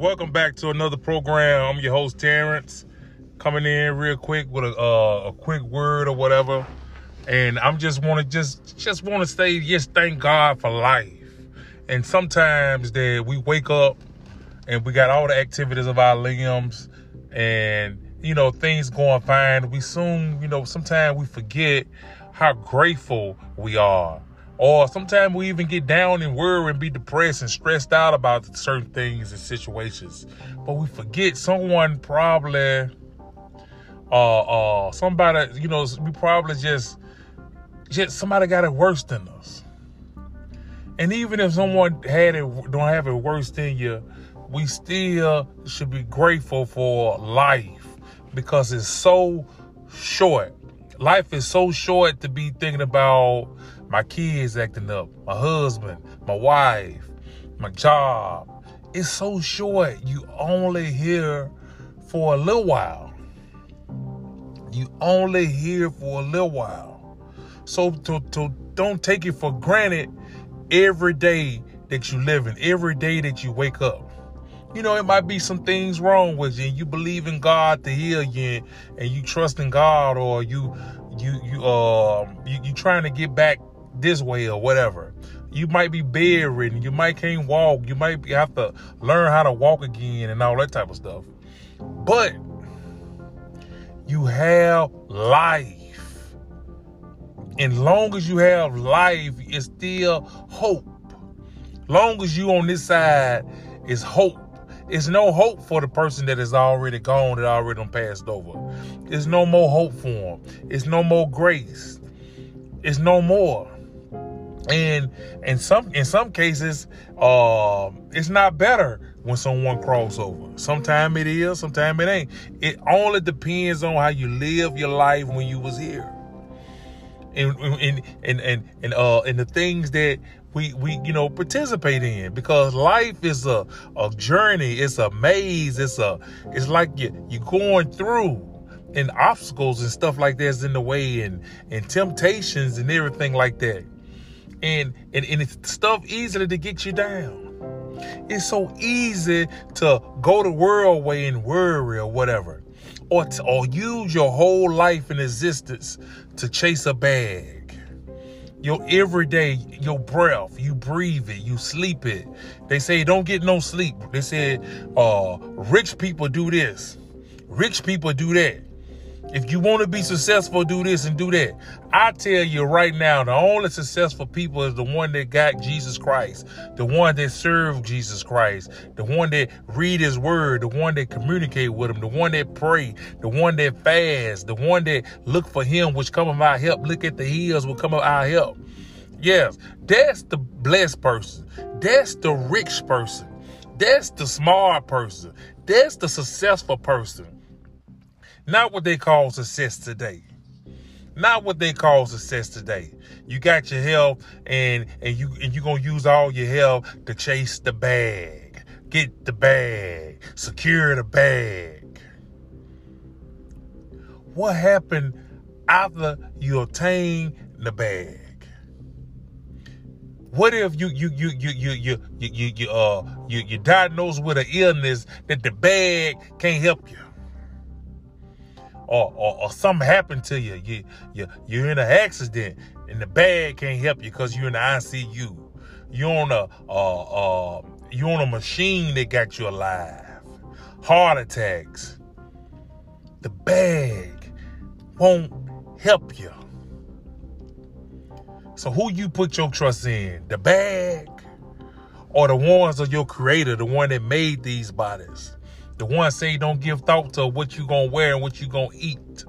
Welcome back to another program. I'm your host Terrence, coming in real quick with a uh, a quick word or whatever. And I'm just want to just just want to say just thank God for life. And sometimes that we wake up and we got all the activities of our limbs and you know things going fine. We soon you know sometimes we forget how grateful we are or sometimes we even get down and worry and be depressed and stressed out about certain things and situations. But we forget someone probably, uh, uh, somebody, you know, we probably just, just somebody got it worse than us. And even if someone had it, don't have it worse than you, we still should be grateful for life because it's so short. Life is so short to be thinking about my kids acting up, my husband, my wife, my job. It's so short. You only here for a little while. You only here for a little while. So to, to don't take it for granted every day that you live in, every day that you wake up. You know, it might be some things wrong with you, you believe in God to heal you, and you trust in God, or you you you um you, you trying to get back this way or whatever. You might be bedridden. You might can't walk. You might have to learn how to walk again and all that type of stuff. But you have life. And long as you have life, it's still hope. Long as you on this side, it's hope. It's no hope for the person that is already gone, that already passed over. There's no more hope for them. It's no more grace. It's no more and in some in some cases uh, it's not better when someone cross over. Sometimes it is sometimes it ain't. It only depends on how you live your life when you was here. And and and and, and uh and the things that we we you know participate in. Because life is a a journey. It's a maze. It's a it's like you you're going through and obstacles and stuff like that's in the way and and temptations and everything like that and, and, and it's stuff easily to get you down. It's so easy to go the world way and worry or whatever. Or, to, or use your whole life and existence to chase a bag. Your everyday, your breath, you breathe it, you sleep it. They say don't get no sleep. They said uh, rich people do this, rich people do that. If you want to be successful, do this and do that. I tell you right now, the only successful people is the one that got Jesus Christ, the one that served Jesus Christ, the one that read his word, the one that communicate with him, the one that pray, the one that fast, the one that look for him, which come of our help. Look at the hills, will come of our help. Yes, that's the blessed person. That's the rich person. That's the smart person. That's the successful person. Not what they call success today. Not what they call success today. You got your health and and you and you gonna use all your health to chase the bag. Get the bag. Secure the bag. What happened after you obtain the bag? What if you you you you you you you you, you uh you you diagnosed with an illness that the bag can't help you? Or, or, or something happened to you. You, you, you're in an accident and the bag can't help you because you're in the ICU. You're on a, uh, uh, you're on a machine that got you alive. Heart attacks. The bag won't help you. So who you put your trust in? The bag or the ones of your creator, the one that made these bodies? The one say don't give thought to what you gonna wear and what you gonna eat.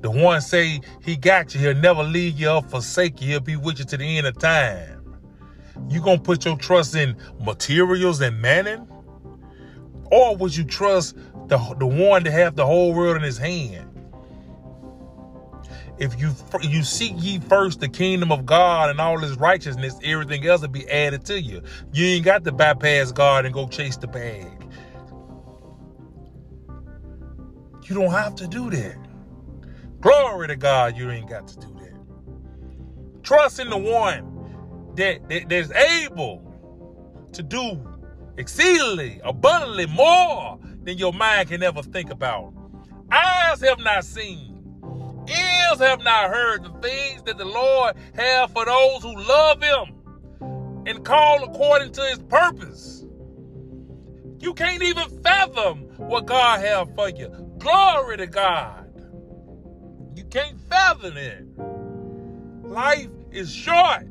The one say he got you, he'll never leave you or forsake you, he'll be with you to the end of time. You gonna put your trust in materials and manning? Or would you trust the, the one that have the whole world in his hand? If you you seek ye first the kingdom of God and all his righteousness, everything else will be added to you. You ain't got to bypass God and go chase the bag. You don't have to do that. Glory to God, you ain't got to do that. Trust in the one that, that that's able to do exceedingly, abundantly more than your mind can ever think about. Eyes have not seen, ears have not heard the things that the Lord have for those who love Him and call according to His purpose. You can't even fathom what God have for you. Glory to God. You can't fathom it. Life is short.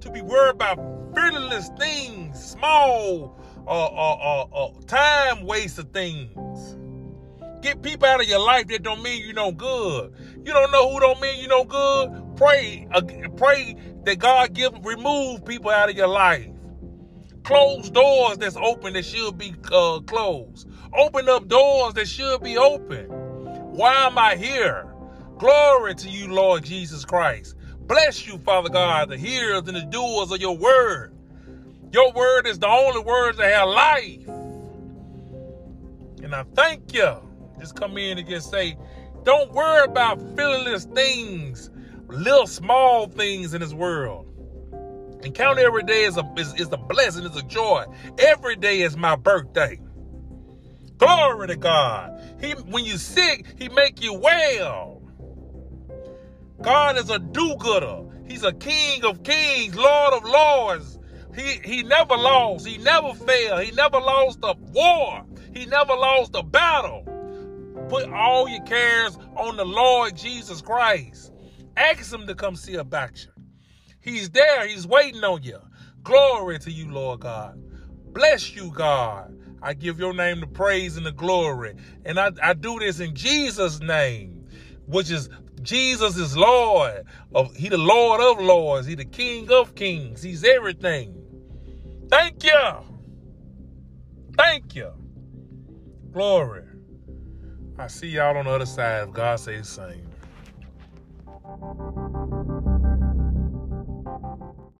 To be worried about frivolous things, small, uh, uh, uh, uh, time waster things. Get people out of your life that don't mean you no good. You don't know who don't mean you no good. Pray, uh, pray that God give remove people out of your life. Close doors that's open that should be uh, closed. Open up doors that should be open. Why am I here? Glory to you, Lord Jesus Christ. Bless you, Father God, the hearers and the doers of your word. Your word is the only word that have life. And I thank you. Just come in and just say, don't worry about feelingless things, little small things in this world. And count every day as a is, is a blessing, is a joy. Every day is my birthday. Glory to God. He when you sick, he make you well. God is a do-gooder. He's a king of kings, Lord of lords. He he never lost. He never failed. He never lost a war. He never lost a battle. Put all your cares on the Lord Jesus Christ. Ask him to come see about you. He's there. He's waiting on you. Glory to you, Lord God. Bless you, God. I give your name the praise and the glory. And I, I do this in Jesus' name, which is Jesus is Lord. Of He the Lord of Lords. He the King of Kings. He's everything. Thank you. Thank you. Glory. I see y'all on the other side. If God say the same.